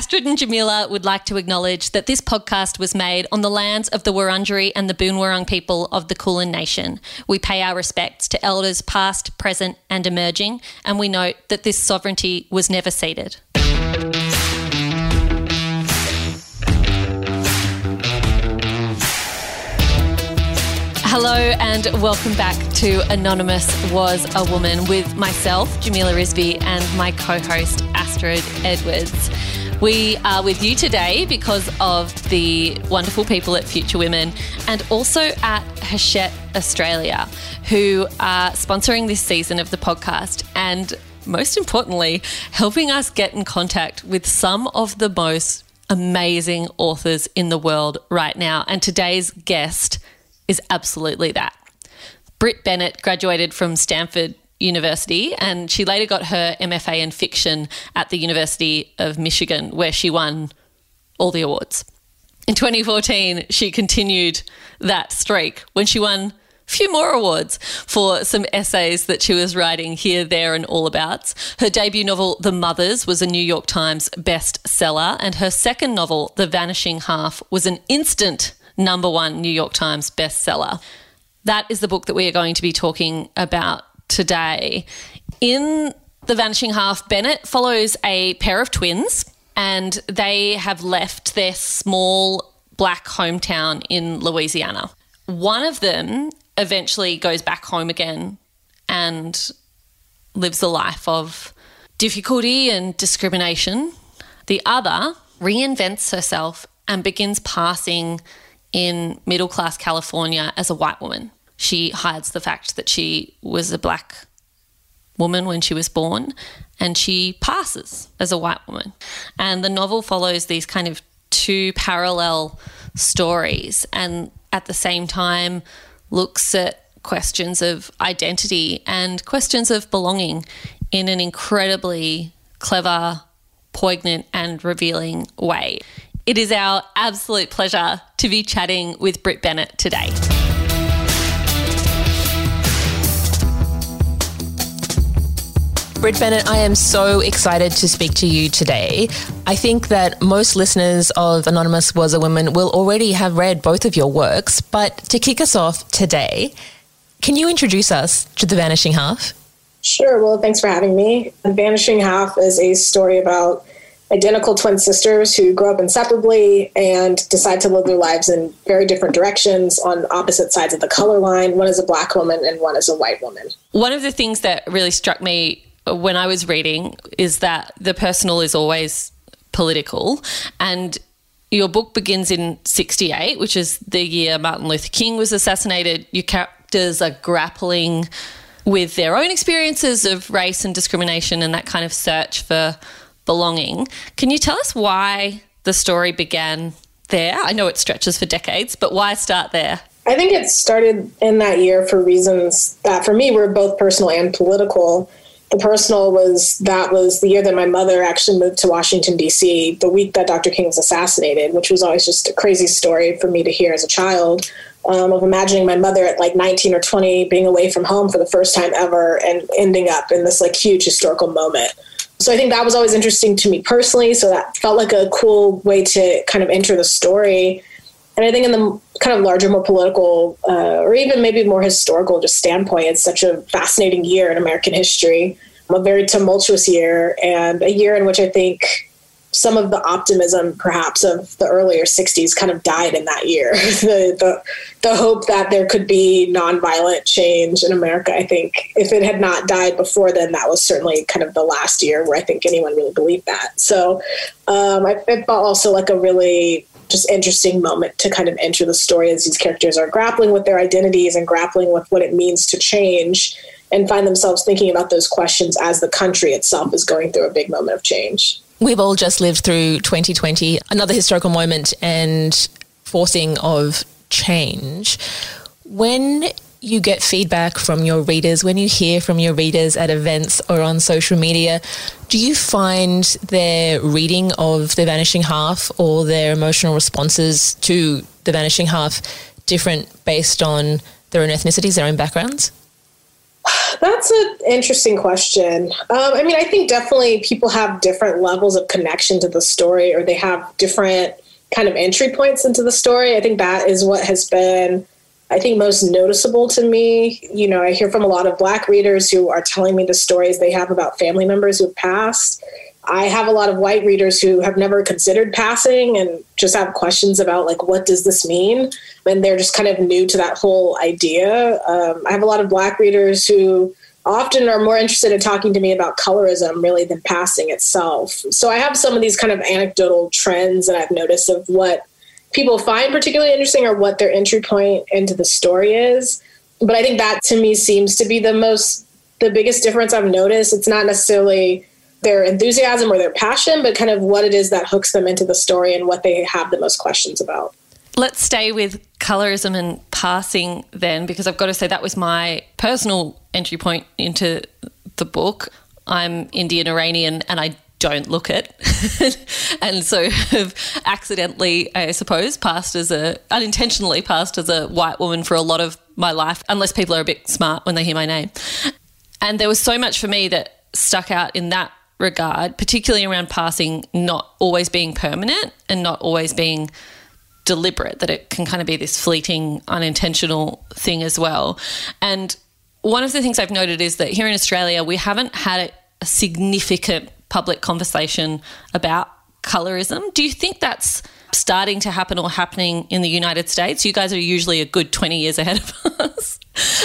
Astrid and Jamila would like to acknowledge that this podcast was made on the lands of the Wurundjeri and the Boonwurrung people of the Kulin Nation. We pay our respects to elders past, present, and emerging, and we note that this sovereignty was never ceded. Hello and welcome back to Anonymous Was a Woman with myself, Jamila Rizvi, and my co host, Astrid Edwards. We are with you today because of the wonderful people at Future Women and also at Hachette Australia, who are sponsoring this season of the podcast and, most importantly, helping us get in contact with some of the most amazing authors in the world right now. And today's guest is absolutely that. Brit Bennett graduated from Stanford University and she later got her MFA in fiction at the University of Michigan, where she won all the awards. In 2014, she continued that streak when she won a few more awards for some essays that she was writing here, there, and all abouts. Her debut novel, The Mothers, was a New York Times bestseller, and her second novel, The Vanishing Half, was an instant number one New York Times bestseller. That is the book that we are going to be talking about today. In The Vanishing Half, Bennett follows a pair of twins and they have left their small black hometown in Louisiana. One of them eventually goes back home again and lives a life of difficulty and discrimination. The other reinvents herself and begins passing in middle class California as a white woman. She hides the fact that she was a black woman when she was born and she passes as a white woman. And the novel follows these kind of two parallel stories and at the same time looks at questions of identity and questions of belonging in an incredibly clever, poignant, and revealing way. It is our absolute pleasure to be chatting with Brit Bennett today. Brit Bennett, I am so excited to speak to you today. I think that most listeners of Anonymous Was a Woman will already have read both of your works, but to kick us off today, can you introduce us to The Vanishing Half? Sure. Well, thanks for having me. The Vanishing Half is a story about identical twin sisters who grow up inseparably and decide to live their lives in very different directions on opposite sides of the color line. One is a black woman and one is a white woman. One of the things that really struck me when I was reading is that the personal is always political and your book begins in 68, which is the year Martin Luther King was assassinated. Your characters are grappling with their own experiences of race and discrimination and that kind of search for belonging. Can you tell us why the story began there? I know it stretches for decades, but why start there? I think it started in that year for reasons that for me were both personal and political. The personal was that was the year that my mother actually moved to Washington, D.C., the week that Dr. King was assassinated, which was always just a crazy story for me to hear as a child. Um, of imagining my mother at like 19 or 20 being away from home for the first time ever and ending up in this like huge historical moment. So I think that was always interesting to me personally. So that felt like a cool way to kind of enter the story. And I think in the kind of larger, more political, uh, or even maybe more historical just standpoint, it's such a fascinating year in American history, a very tumultuous year, and a year in which I think some of the optimism perhaps of the earlier 60s kind of died in that year. The, the, the hope that there could be nonviolent change in america i think if it had not died before then that was certainly kind of the last year where i think anyone really believed that. So um, I, it felt also like a really just interesting moment to kind of enter the story as these characters are grappling with their identities and grappling with what it means to change and find themselves thinking about those questions as the country itself is going through a big moment of change We've all just lived through 2020, another historical moment and forcing of change. When you get feedback from your readers, when you hear from your readers at events or on social media, do you find their reading of The Vanishing Half or their emotional responses to The Vanishing Half different based on their own ethnicities, their own backgrounds? That's an interesting question. Um, I mean, I think definitely people have different levels of connection to the story, or they have different kind of entry points into the story. I think that is what has been, I think, most noticeable to me. You know, I hear from a lot of Black readers who are telling me the stories they have about family members who've passed. I have a lot of white readers who have never considered passing and just have questions about like what does this mean, and they're just kind of new to that whole idea. Um, I have a lot of black readers who often are more interested in talking to me about colorism really than passing itself. So I have some of these kind of anecdotal trends that I've noticed of what people find particularly interesting or what their entry point into the story is. But I think that to me seems to be the most the biggest difference I've noticed. It's not necessarily their enthusiasm or their passion, but kind of what it is that hooks them into the story and what they have the most questions about. Let's stay with colorism and passing then, because I've got to say that was my personal entry point into the book. I'm Indian Iranian and I don't look it. and so have accidentally, I suppose, passed as a, unintentionally passed as a white woman for a lot of my life, unless people are a bit smart when they hear my name. And there was so much for me that stuck out in that regard, particularly around passing not always being permanent and not always being deliberate, that it can kind of be this fleeting, unintentional thing as well. And one of the things I've noted is that here in Australia, we haven't had a significant public conversation about colorism. Do you think that's starting to happen or happening in the United States? You guys are usually a good 20 years ahead of us.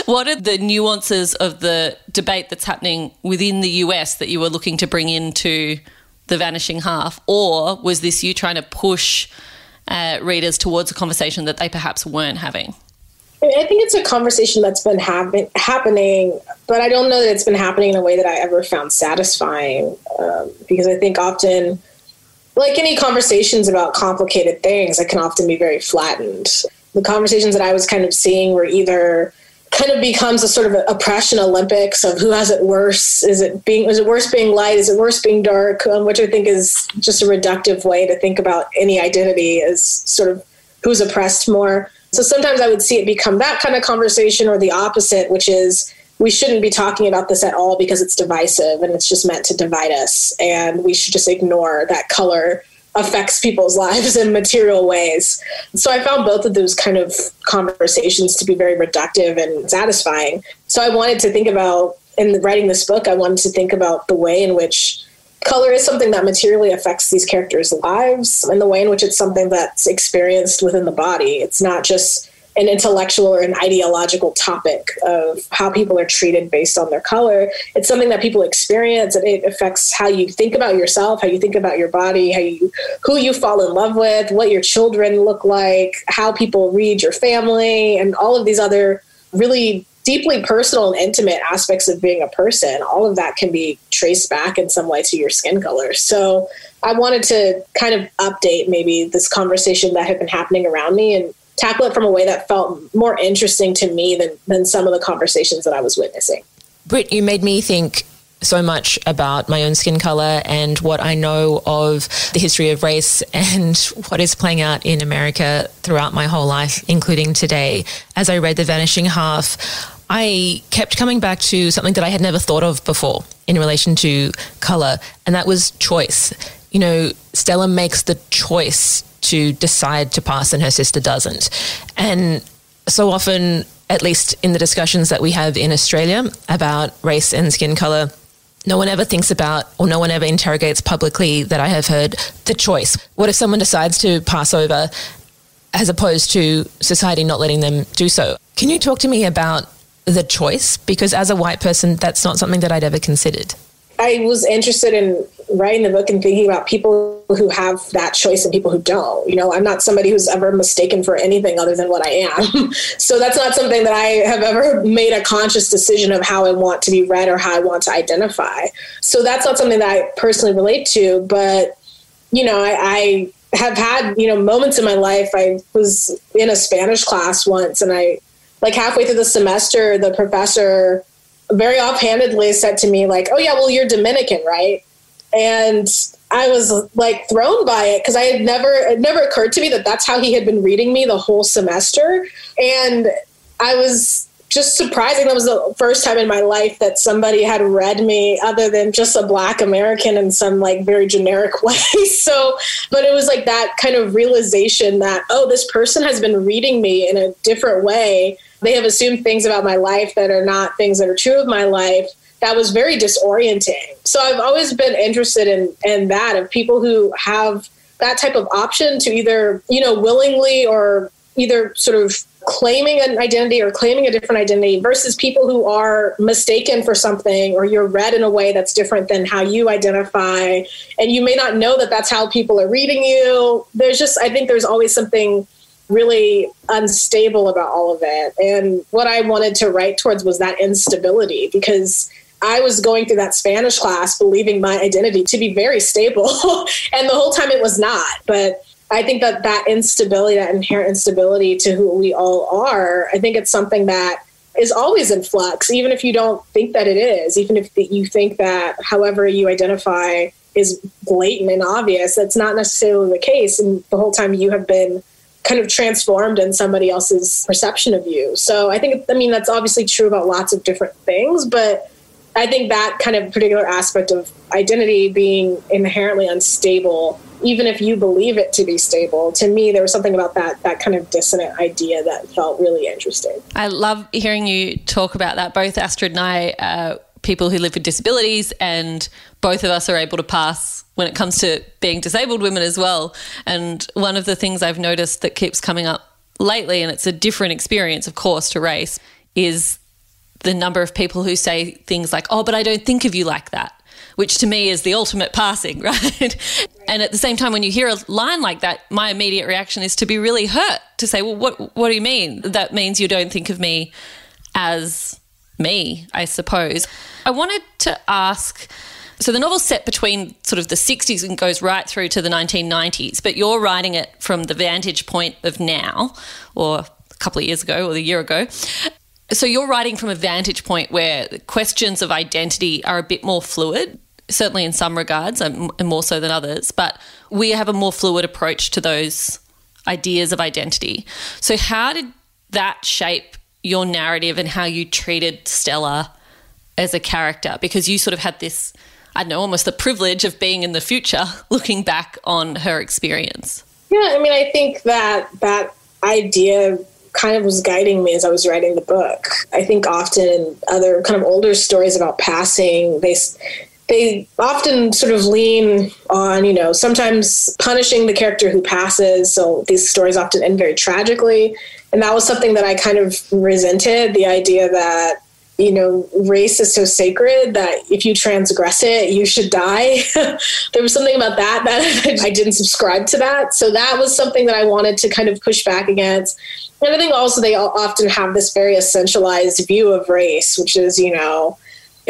what are the nuances of the debate that's happening within the US that you were looking to bring into the vanishing half? Or was this you trying to push uh, readers towards a conversation that they perhaps weren't having? I think it's a conversation that's been happen- happening, but I don't know that it's been happening in a way that I ever found satisfying um, because I think often like any conversations about complicated things, it can often be very flattened. The conversations that I was kind of seeing were either kind of becomes a sort of oppression Olympics of who has it worse. Is it being is it worse being light? Is it worse being dark? Um, which I think is just a reductive way to think about any identity as sort of who's oppressed more. So sometimes I would see it become that kind of conversation or the opposite, which is we shouldn't be talking about this at all because it's divisive and it's just meant to divide us. And we should just ignore that color affects people's lives in material ways. So I found both of those kind of conversations to be very reductive and satisfying. So I wanted to think about, in writing this book, I wanted to think about the way in which color is something that materially affects these characters' lives and the way in which it's something that's experienced within the body. It's not just an intellectual or an ideological topic of how people are treated based on their color. It's something that people experience and it affects how you think about yourself, how you think about your body, how you who you fall in love with, what your children look like, how people read your family, and all of these other really deeply personal and intimate aspects of being a person. All of that can be traced back in some way to your skin color. So I wanted to kind of update maybe this conversation that had been happening around me and tackle it from a way that felt more interesting to me than, than some of the conversations that I was witnessing. Brit, you made me think so much about my own skin color and what I know of the history of race and what is playing out in America throughout my whole life, including today. As I read The Vanishing Half, I kept coming back to something that I had never thought of before in relation to color, and that was choice. You know, Stella makes the choice to decide to pass and her sister doesn't. And so often, at least in the discussions that we have in Australia about race and skin color, no one ever thinks about or no one ever interrogates publicly that I have heard the choice. What if someone decides to pass over as opposed to society not letting them do so? Can you talk to me about the choice? Because as a white person, that's not something that I'd ever considered. I was interested in writing the book and thinking about people who have that choice and people who don't. You know, I'm not somebody who's ever mistaken for anything other than what I am. so that's not something that I have ever made a conscious decision of how I want to be read or how I want to identify. So that's not something that I personally relate to. But, you know, I, I have had, you know, moments in my life. I was in a Spanish class once and I, like halfway through the semester, the professor very offhandedly said to me, like, oh, yeah, well, you're Dominican, right? And I was like thrown by it because I had never, it never occurred to me that that's how he had been reading me the whole semester. And I was just surprising. That was the first time in my life that somebody had read me other than just a black American in some like very generic way. so, but it was like that kind of realization that, oh, this person has been reading me in a different way. They have assumed things about my life that are not things that are true of my life. That was very disorienting. So I've always been interested in in that of people who have that type of option to either, you know, willingly or either sort of claiming an identity or claiming a different identity versus people who are mistaken for something or you're read in a way that's different than how you identify and you may not know that that's how people are reading you there's just i think there's always something really unstable about all of it and what i wanted to write towards was that instability because I was going through that Spanish class believing my identity to be very stable. and the whole time it was not. But I think that that instability, that inherent instability to who we all are, I think it's something that is always in flux, even if you don't think that it is, even if you think that however you identify is blatant and obvious, that's not necessarily the case. And the whole time you have been kind of transformed in somebody else's perception of you. So I think, I mean, that's obviously true about lots of different things, but I think that kind of particular aspect of identity being inherently unstable even if you believe it to be stable to me there was something about that that kind of dissonant idea that felt really interesting. I love hearing you talk about that. Both astrid and i are people who live with disabilities and both of us are able to pass when it comes to being disabled women as well. And one of the things i've noticed that keeps coming up lately and it's a different experience of course to race is the number of people who say things like oh but i don't think of you like that which to me is the ultimate passing, right? And at the same time, when you hear a line like that, my immediate reaction is to be really hurt, to say, well, what, what do you mean? That means you don't think of me as me, I suppose. I wanted to ask so the novel's set between sort of the 60s and goes right through to the 1990s, but you're writing it from the vantage point of now, or a couple of years ago, or a year ago. So you're writing from a vantage point where questions of identity are a bit more fluid certainly in some regards, and more so than others, but we have a more fluid approach to those ideas of identity. So, how did that shape your narrative and how you treated Stella as a character? Because you sort of had this, I don't know, almost the privilege of being in the future looking back on her experience. Yeah, I mean, I think that that idea kind of was guiding me as I was writing the book. I think often other kind of older stories about passing, they they often sort of lean on, you know, sometimes punishing the character who passes. So these stories often end very tragically. And that was something that I kind of resented the idea that, you know, race is so sacred that if you transgress it, you should die. there was something about that that I didn't subscribe to that. So that was something that I wanted to kind of push back against. And I think also they often have this very essentialized view of race, which is, you know,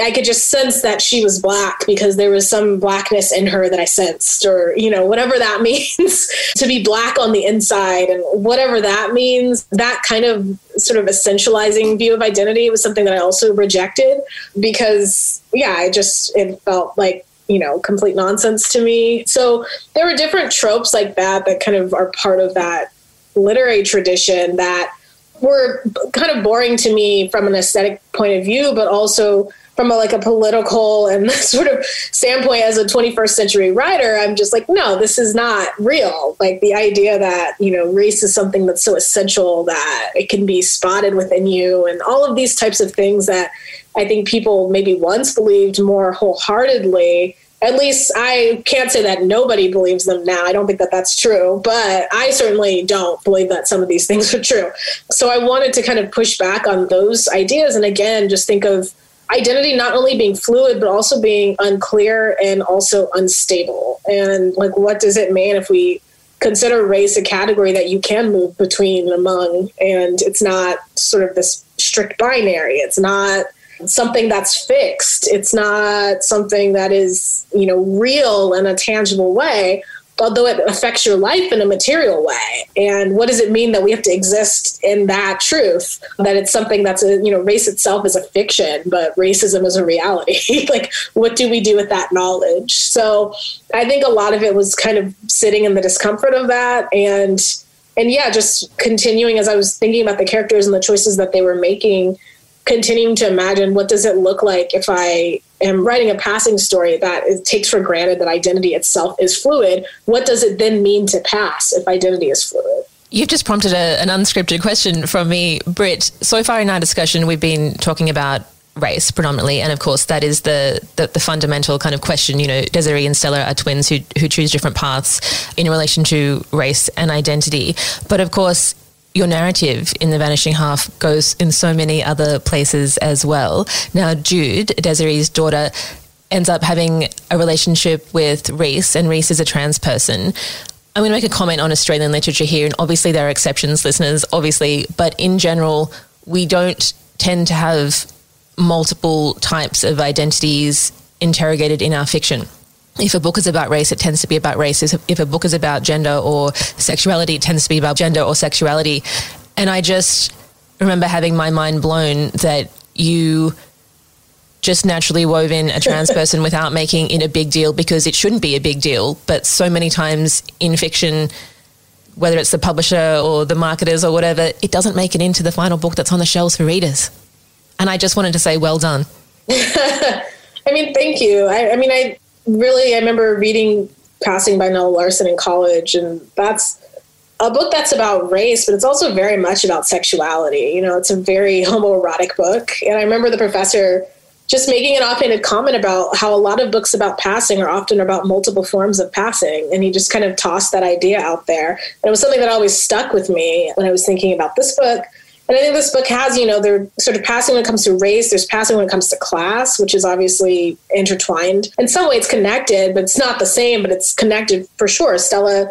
I could just sense that she was black because there was some blackness in her that I sensed, or, you know, whatever that means to be black on the inside and whatever that means, that kind of sort of essentializing view of identity was something that I also rejected because, yeah, I just, it felt like, you know, complete nonsense to me. So there were different tropes like that that kind of are part of that literary tradition that were kind of boring to me from an aesthetic point of view, but also from a, like a political and sort of standpoint as a 21st century writer i'm just like no this is not real like the idea that you know race is something that's so essential that it can be spotted within you and all of these types of things that i think people maybe once believed more wholeheartedly at least I can't say that nobody believes them now. I don't think that that's true, but I certainly don't believe that some of these things are true. So I wanted to kind of push back on those ideas and again, just think of identity not only being fluid but also being unclear and also unstable. And like what does it mean if we consider race a category that you can move between among? And it's not sort of this strict binary. It's not something that's fixed. It's not something that is you know real in a tangible way although it affects your life in a material way. And what does it mean that we have to exist in that truth? That it's something that's a, you know, race itself is a fiction, but racism is a reality. like, what do we do with that knowledge? So I think a lot of it was kind of sitting in the discomfort of that and and yeah, just continuing as I was thinking about the characters and the choices that they were making, continuing to imagine what does it look like if I am writing a passing story that it takes for granted that identity itself is fluid. What does it then mean to pass if identity is fluid? You've just prompted a, an unscripted question from me, Brit. So far in our discussion, we've been talking about race predominantly, and of course that is the, the, the fundamental kind of question. You know, Desiree and Stella are twins who who choose different paths in relation to race and identity. But of course, your narrative in The Vanishing Half goes in so many other places as well. Now, Jude, Desiree's daughter, ends up having a relationship with Reese, and Reese is a trans person. I'm going to make a comment on Australian literature here, and obviously there are exceptions, listeners, obviously, but in general, we don't tend to have multiple types of identities interrogated in our fiction. If a book is about race, it tends to be about race. If a book is about gender or sexuality, it tends to be about gender or sexuality. And I just remember having my mind blown that you just naturally wove in a trans person without making it a big deal because it shouldn't be a big deal. But so many times in fiction, whether it's the publisher or the marketers or whatever, it doesn't make it into the final book that's on the shelves for readers. And I just wanted to say, well done. I mean, thank you. I, I mean, I really, I remember reading Passing by Nella Larsen in college, and that's a book that's about race, but it's also very much about sexuality. You know, it's a very homoerotic book. And I remember the professor just making an offhanded comment about how a lot of books about passing are often about multiple forms of passing. And he just kind of tossed that idea out there. And it was something that always stuck with me when I was thinking about this book and I think this book has, you know, they're sort of passing when it comes to race, there's passing when it comes to class, which is obviously intertwined. In some way, it's connected, but it's not the same, but it's connected for sure. Stella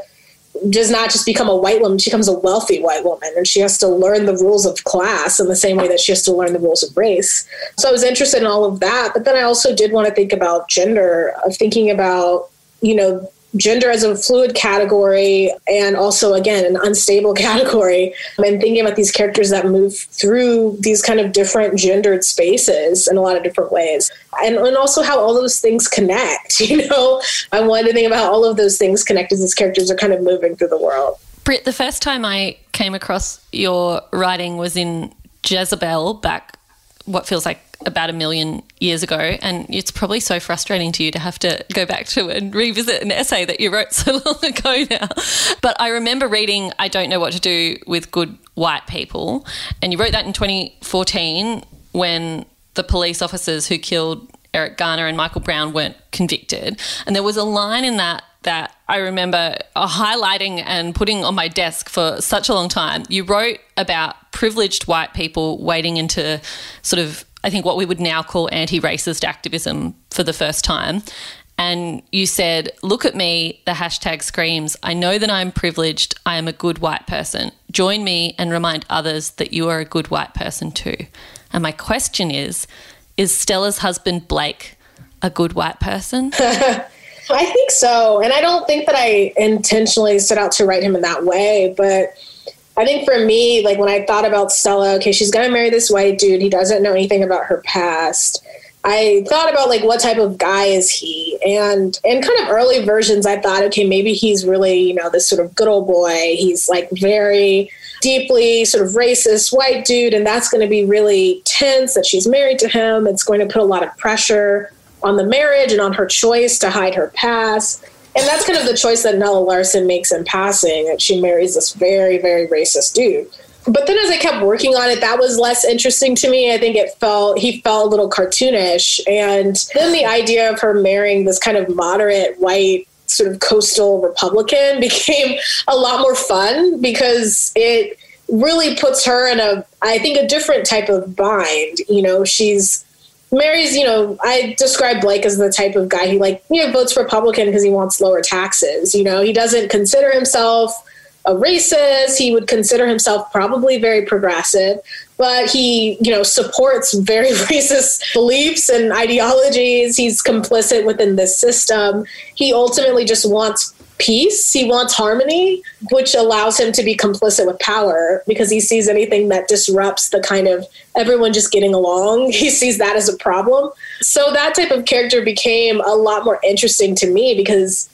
does not just become a white woman, she becomes a wealthy white woman, and she has to learn the rules of class in the same way that she has to learn the rules of race. So I was interested in all of that, but then I also did want to think about gender, of thinking about, you know, gender as a fluid category and also again an unstable category. And thinking about these characters that move through these kind of different gendered spaces in a lot of different ways. And, and also how all those things connect you know? I wanted to think about all of those things connect as these characters are kind of moving through the world. Brit, the first time I came across your writing was in Jezebel back what feels like about a million years ago. And it's probably so frustrating to you to have to go back to and revisit an essay that you wrote so long ago now. But I remember reading I Don't Know What to Do with Good White People. And you wrote that in 2014 when the police officers who killed Eric Garner and Michael Brown weren't convicted. And there was a line in that that I remember uh, highlighting and putting on my desk for such a long time. You wrote about privileged white people wading into sort of I think, what we would now call anti racist activism for the first time. And you said, Look at me, the hashtag screams, I know that I'm privileged, I am a good white person. Join me and remind others that you are a good white person too. And my question is Is Stella's husband, Blake, a good white person? I think so. And I don't think that I intentionally set out to write him in that way, but I think for me, like when I thought about Stella, okay, she's gonna marry this white dude. He doesn't know anything about her past. I thought about like what type of guy is he, and in kind of early versions, I thought, okay, maybe he's really you know this sort of good old boy. He's like very deeply sort of racist white dude, and that's going to be really tense that she's married to him. It's going to put a lot of pressure on the marriage and on her choice to hide her past. And that's kind of the choice that Nella Larsen makes in passing that she marries this very, very racist dude. But then as I kept working on it, that was less interesting to me. I think it felt, he felt a little cartoonish. And then the idea of her marrying this kind of moderate white sort of coastal Republican became a lot more fun because it really puts her in a, I think, a different type of bind. You know, she's marries, you know, I describe Blake as the type of guy who, like, you know, votes Republican because he wants lower taxes. You know, he doesn't consider himself a racist. He would consider himself probably very progressive, but he, you know, supports very racist beliefs and ideologies. He's complicit within this system. He ultimately just wants peace. He wants harmony, which allows him to be complicit with power because he sees anything that disrupts the kind of everyone just getting along. He sees that as a problem. So that type of character became a lot more interesting to me because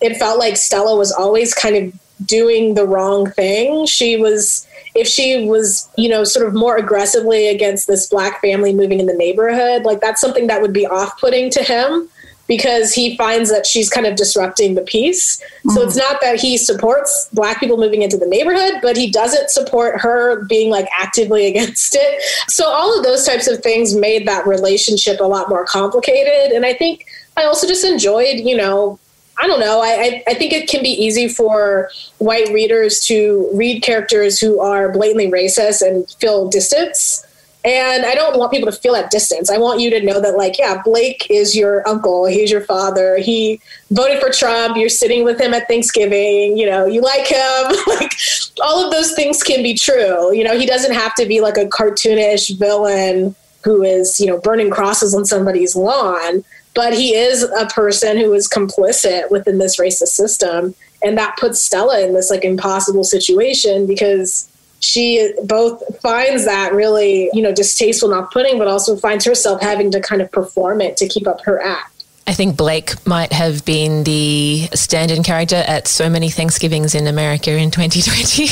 it felt like Stella was always kind of doing the wrong thing. She was if she was, you know, sort of more aggressively against this black family moving in the neighborhood, like that's something that would be off-putting to him because he finds that she's kind of disrupting the peace. Mm-hmm. So it's not that he supports black people moving into the neighborhood, but he doesn't support her being like actively against it. So all of those types of things made that relationship a lot more complicated. And I think I also just enjoyed, you know, I don't know. I, I think it can be easy for white readers to read characters who are blatantly racist and feel distance. And I don't want people to feel that distance. I want you to know that, like, yeah, Blake is your uncle. He's your father. He voted for Trump. You're sitting with him at Thanksgiving. You know, you like him. like, all of those things can be true. You know, he doesn't have to be like a cartoonish villain who is, you know, burning crosses on somebody's lawn but he is a person who is complicit within this racist system and that puts stella in this like impossible situation because she both finds that really you know distasteful and off-putting but also finds herself having to kind of perform it to keep up her act I think Blake might have been the stand-in character at so many Thanksgivings in America in 2020.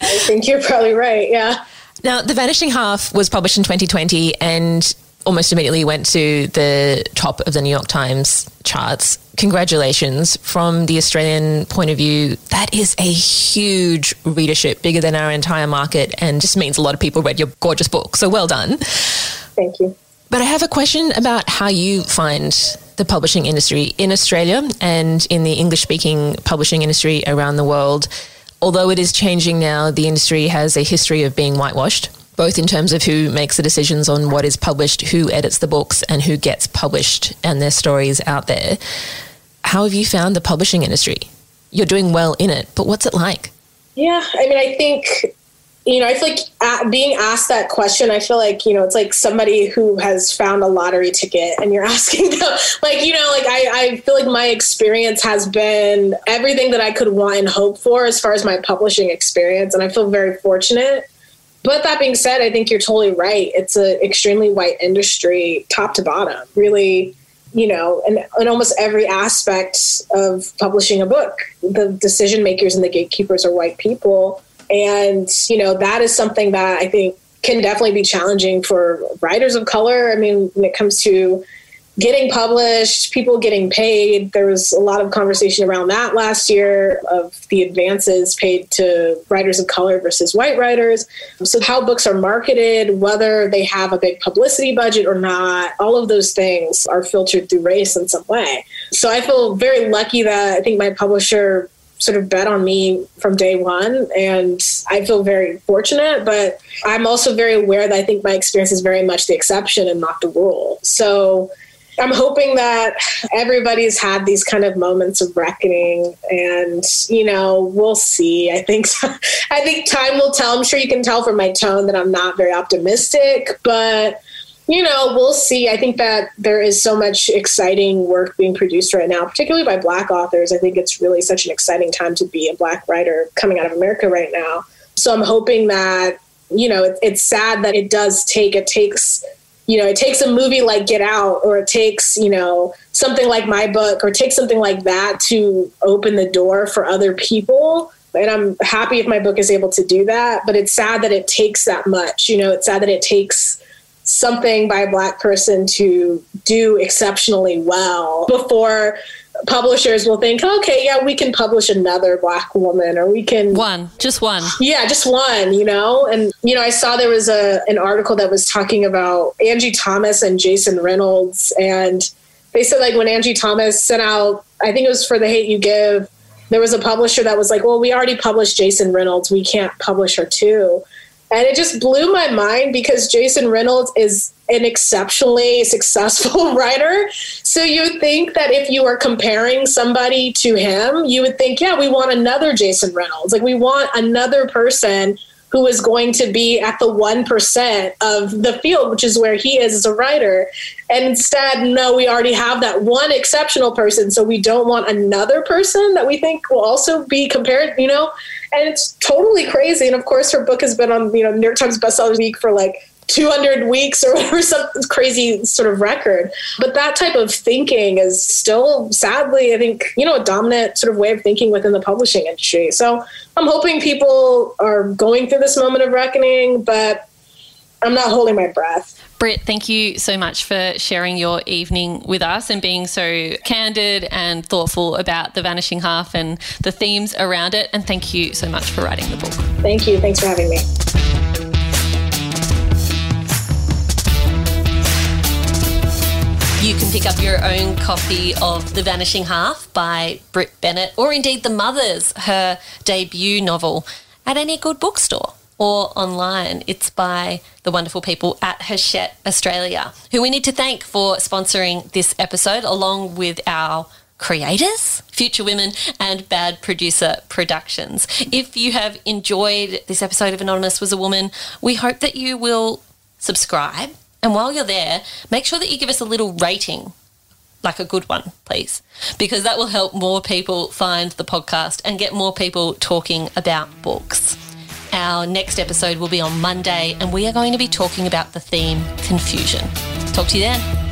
I think you're probably right. Yeah. Now, The Vanishing Half was published in 2020 and almost immediately went to the top of the New York Times charts. Congratulations. From the Australian point of view, that is a huge readership, bigger than our entire market, and just means a lot of people read your gorgeous book. So well done. Thank you. But I have a question about how you find the publishing industry in Australia and in the English speaking publishing industry around the world. Although it is changing now, the industry has a history of being whitewashed both in terms of who makes the decisions on what is published, who edits the books, and who gets published and their stories out there. How have you found the publishing industry? You're doing well in it, but what's it like? Yeah, I mean, I think you know, I feel like uh, being asked that question, I feel like, you know, it's like somebody who has found a lottery ticket and you're asking them, like, you know, like I, I feel like my experience has been everything that I could want and hope for as far as my publishing experience. And I feel very fortunate. But that being said, I think you're totally right. It's an extremely white industry, top to bottom. Really, you know, and in almost every aspect of publishing a book, the decision makers and the gatekeepers are white people. And, you know, that is something that I think can definitely be challenging for writers of color. I mean, when it comes to getting published, people getting paid. There was a lot of conversation around that last year of the advances paid to writers of color versus white writers. So, how books are marketed, whether they have a big publicity budget or not, all of those things are filtered through race in some way. So, I feel very lucky that I think my publisher sort of bet on me from day one and i feel very fortunate but i'm also very aware that i think my experience is very much the exception and not the rule so I'm hoping that everybody's had these kind of moments of reckoning and you know we'll see. I think I think time will tell. I'm sure you can tell from my tone that I'm not very optimistic but you know we'll see. I think that there is so much exciting work being produced right now particularly by black authors. I think it's really such an exciting time to be a black writer coming out of America right now. So I'm hoping that you know it, it's sad that it does take it takes you know, it takes a movie like Get Out or it takes, you know, something like my book or take something like that to open the door for other people. And I'm happy if my book is able to do that, but it's sad that it takes that much. You know, it's sad that it takes something by a black person to do exceptionally well before publishers will think, okay, yeah, we can publish another black woman or we can one, just one. Yeah, just one, you know? And you know, I saw there was a an article that was talking about Angie Thomas and Jason Reynolds and they said like when Angie Thomas sent out I think it was for The Hate You Give, there was a publisher that was like, "Well, we already published Jason Reynolds. We can't publish her too." And it just blew my mind because Jason Reynolds is an exceptionally successful writer. So you would think that if you were comparing somebody to him, you would think, yeah, we want another Jason Reynolds. Like we want another person who is going to be at the 1% of the field, which is where he is as a writer. And instead, no, we already have that one exceptional person. So we don't want another person that we think will also be compared, you know? And it's totally crazy. And of course, her book has been on, you know, New York Times bestseller week for like 200 weeks or whatever, some crazy sort of record. But that type of thinking is still, sadly, I think, you know, a dominant sort of way of thinking within the publishing industry. So I'm hoping people are going through this moment of reckoning, but I'm not holding my breath. Brit, thank you so much for sharing your evening with us and being so candid and thoughtful about the vanishing half and the themes around it. And thank you so much for writing the book. Thank you. Thanks for having me. You can pick up your own copy of The Vanishing Half by Brit Bennett, or indeed The Mothers, her debut novel, at any good bookstore or online. It's by the wonderful people at Hachette Australia, who we need to thank for sponsoring this episode, along with our creators, Future Women, and Bad Producer Productions. If you have enjoyed this episode of Anonymous Was a Woman, we hope that you will subscribe. And while you're there, make sure that you give us a little rating like a good one, please, because that will help more people find the podcast and get more people talking about books. Our next episode will be on Monday, and we are going to be talking about the theme confusion. Talk to you then.